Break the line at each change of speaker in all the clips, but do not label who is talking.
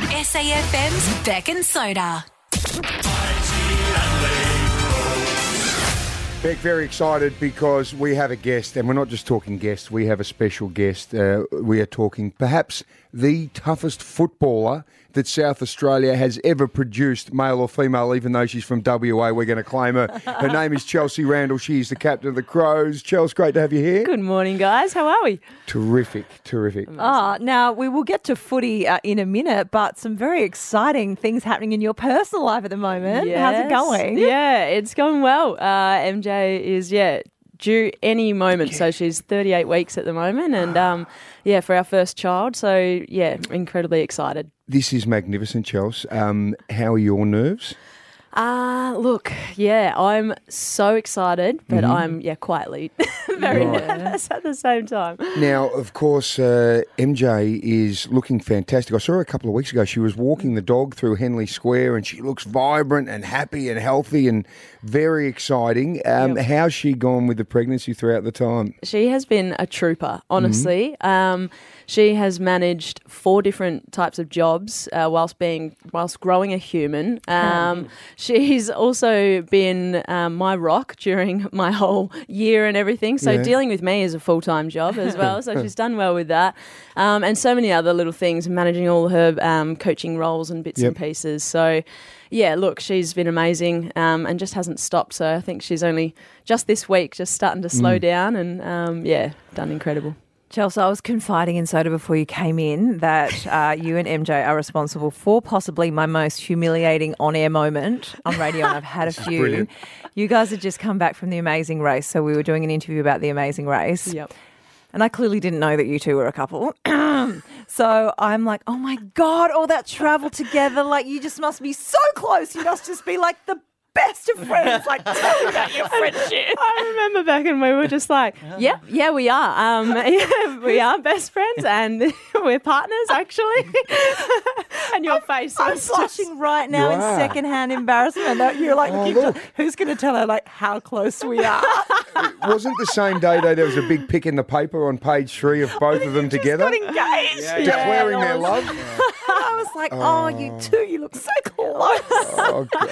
SAFM's Bec and Soda.
Bec, very excited because we have a guest, and we're not just talking guests, we have a special guest. Uh, we are talking perhaps the toughest footballer that South Australia has ever produced, male or female, even though she's from WA. We're going to claim her. Her name is Chelsea Randall. She's the captain of the Crows. Chelsea, great to have you here.
Good morning, guys. How are we?
Terrific, terrific.
Ah, now we will get to footy uh, in a minute, but some very exciting things happening in your personal life at the moment. How's it going?
Yeah, it's going well. Uh, MJ is yeah due any moment, so she's 38 weeks at the moment, and um, yeah, for our first child. So yeah, incredibly excited.
This is magnificent, Chelsea. Um, how are your nerves?
Uh, look, yeah, I'm so excited, but I'm yeah quietly very nervous at the same time.
Now, of course, uh, MJ is looking fantastic. I saw her a couple of weeks ago. She was walking the dog through Henley Square and she looks vibrant and happy and healthy and very exciting. Um, How's she gone with the pregnancy throughout the time?
She has been a trooper, honestly. Um, she has managed four different types of jobs uh, whilst being whilst growing a human. Um, she's also been um, my rock during my whole year and everything. So
Yeah.
dealing with me is a full time job as well. So she's done well with that, um, and so many other little things, managing all her um, coaching roles and bits
Yep.
and pieces. So. Yeah, look, she's been amazing um, and just hasn't stopped. So I think she's only just this week just starting to slow down and um, yeah, done incredible.
Chelsea, I was confiding in Soda before you came in that uh, you and MJ are responsible for possibly my most humiliating on air moment on radio, and I've had a few.
brilliant.
You guys had just come back from the Amazing Race, so we were doing an interview about the Amazing Race.
Yep.
And I clearly didn't know that you two were a couple. so I'm like, oh my God, all that travel together. Like, you just must be so close. You must just be like the best of friends. Like, tell me about your friendship.
I remember back and we were just like, yeah, yeah, we are. Um, yeah, we are best friends and we're partners actually. and your face
I'm
was just-
blushing right now
You
in
are.
secondhand embarrassment. You're like,
Oh,
keep who's going to tell her like how close we are?
it Wasn't the same day though there was a big pic in the paper on page three of both of them together,
Got engaged.
declaring their love?
I was like, oh, you two, you look so close.
Oh God!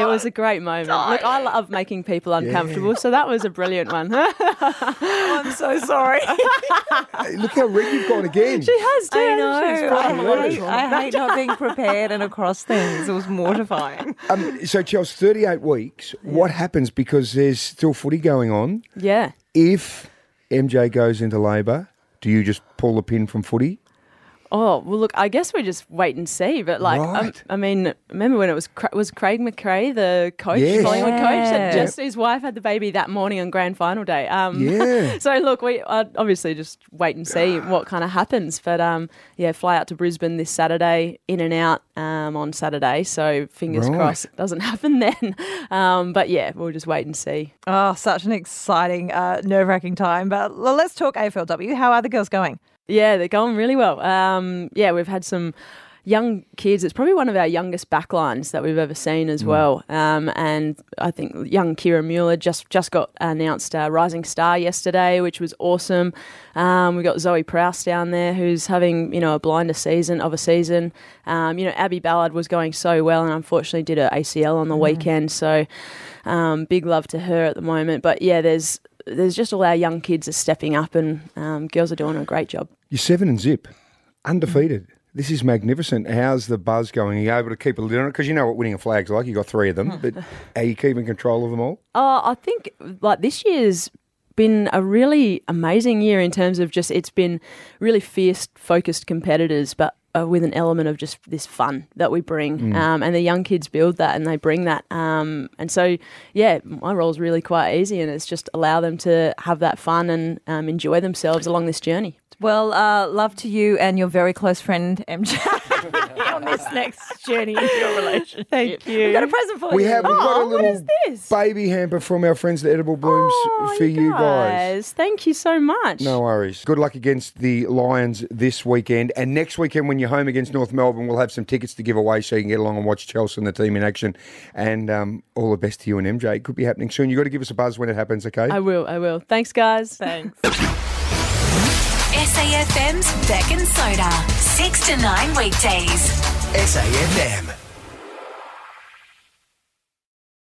It was a great moment. Look, I love making people uncomfortable, so that was a brilliant one. she
I'm so sorry.
Hey, look how red you've gone again.
has too.
I
hasn't she?
Know. I hate, I hate not being prepared and across things. It was mortifying.
Um, so, Chelsea, 38 weeks. What happens because there's still footy going on?
Yeah.
If MJ goes into labour, do you just pull the pin from footy?
Oh well, look. I guess we just wait and see. But like, um,
Right.
I mean, remember when it was Cra- was Craig McRae the coach,
Yes.
Collingwood coach, that
Yeah.
just his wife had the baby that morning on grand final day. Um,
Yeah.
so look, we uh, obviously just wait and see what kind of happens. But um, yeah, fly out to Brisbane this Saturday, in and out um, on Saturday. So fingers
Right.
crossed it doesn't happen then. Um, but yeah, we'll just wait and see.
Oh, such an exciting, uh, nerve wracking time. But let's talk AFLW. How are the girls going?
Yeah, they're going really well. Um, yeah, we've had some young kids. It's probably one of our youngest backlines that we've ever seen as well. Um, and I think young Kiera Mueller just just got announced uh, Rising Star yesterday, which was awesome. Um, we got Zoe Prowse down there, who's having you know a blinder season of a season. Um, you know Abbie Ballard was going so well, and unfortunately did her ACL on the weekend. So um, big love to her at the moment. But yeah, there's there's just all our young kids are stepping up, and um, girls are doing a great job.
You're seven and zip, undefeated. This is magnificent. How's the buzz going? Are you able to keep a lid on it? Because you know what winning a flag's like. You got three of them, but are you keeping control of them all?
Uh, I think like this year's been a really amazing year in terms of just it's been really fierce, focused competitors, but uh, with an element of just this fun that we bring. Um, and the young kids build that and they bring that. Um, and so, yeah, my role's really quite easy, and it's just allow them to have that fun and um, enjoy themselves along this journey.
Well, uh, love to you and your very close friend, MJ, on this next journey in your relationship.
Thank you.
We've got a present for
We
you.
have we've got a
Oh,
little
this?
baby hamper from our friends at Edible Blooms
Oh,
for you guys.
Thank you so much.
No worries. Good luck against the Lions this weekend. And next weekend, when you're home against North Melbourne, we'll have some tickets to give away so you can get along and watch Chelsea and the team in action. And um, all the best to you and MJ. It could be happening soon. You've got to give us a buzz when it happens, okay?
I will. I will. Thanks, guys.
Thanks.
SAFM's Bec and Soda. 6 to 9 weekdays.
SAFM.